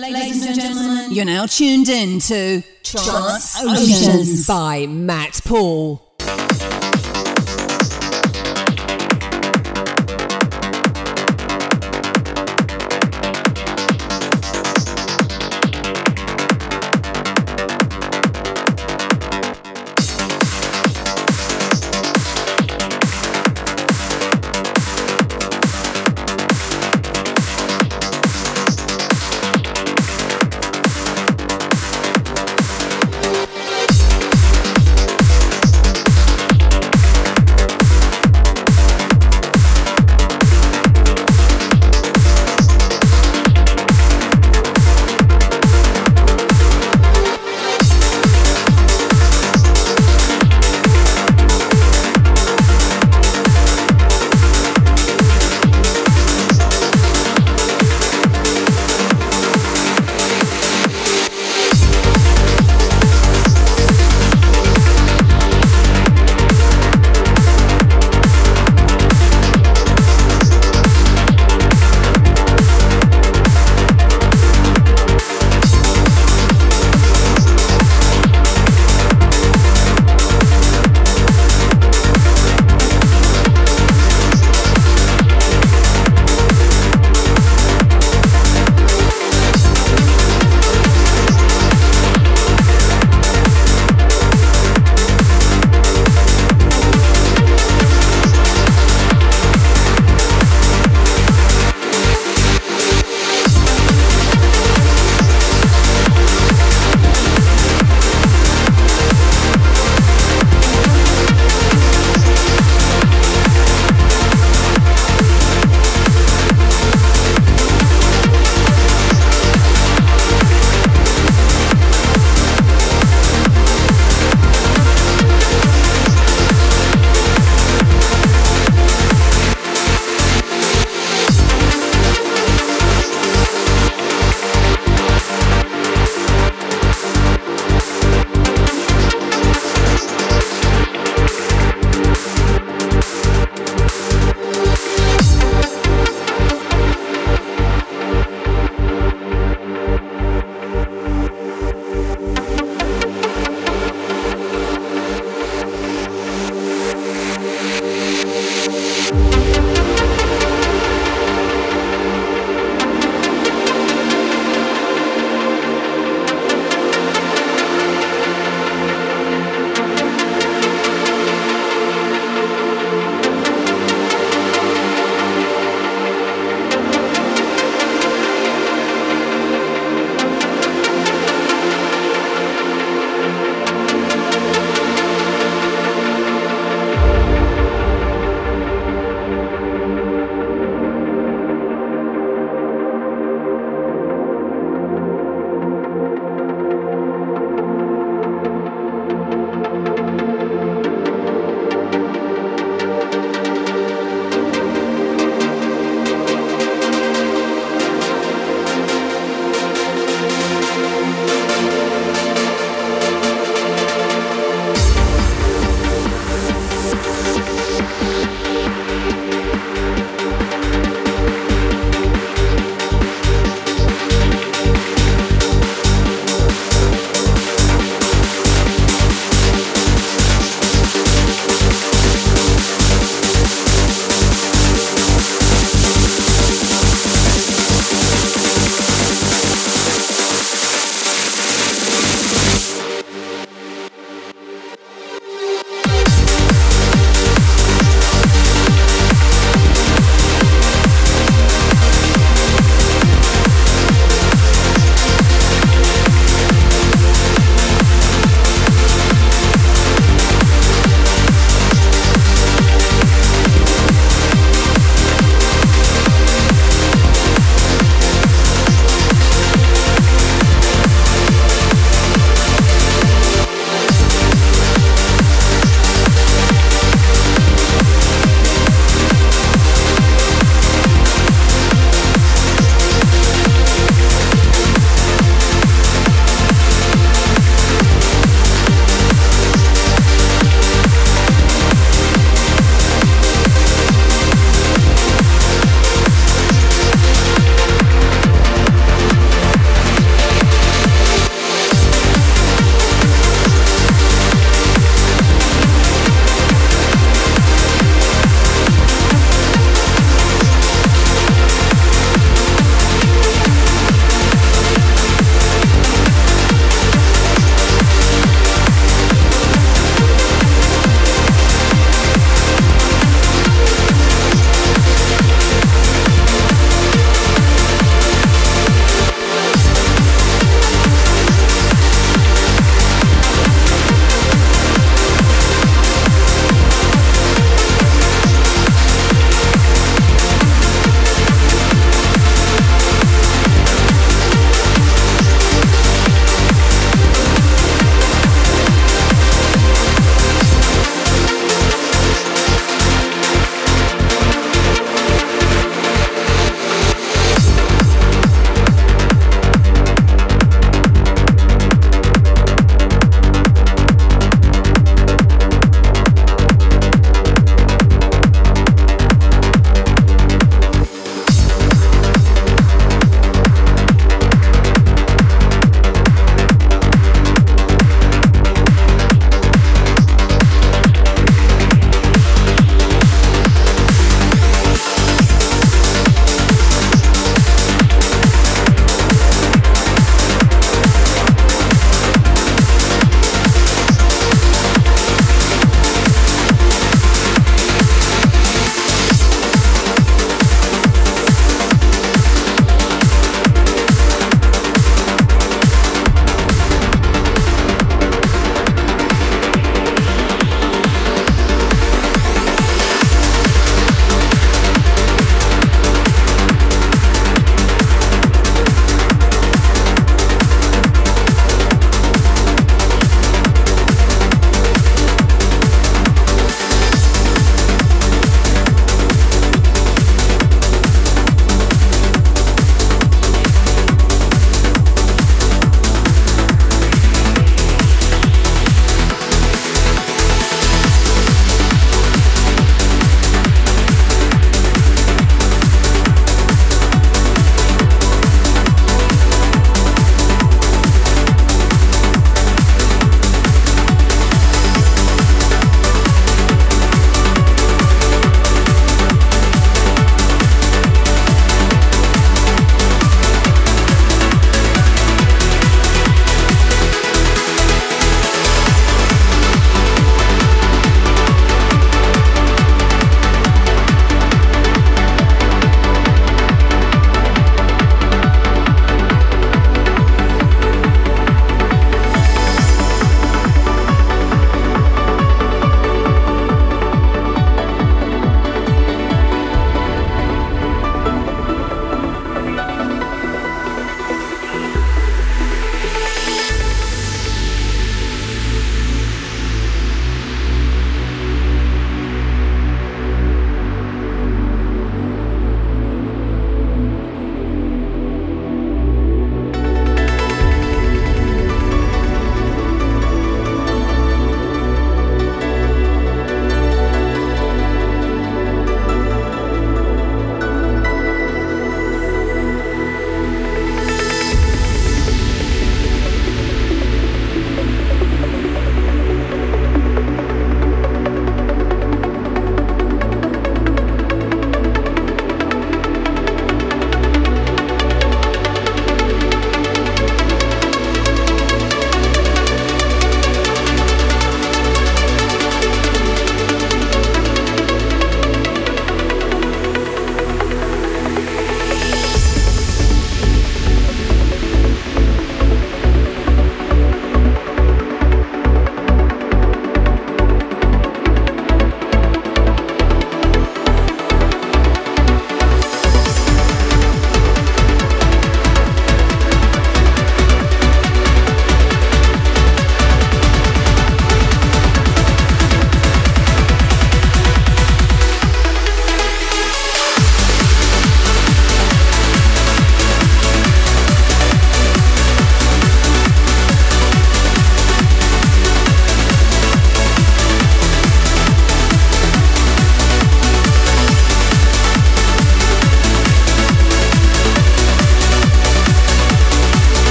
Ladies and gentlemen, you're now tuned in to Trans Oceans by Matt Paul.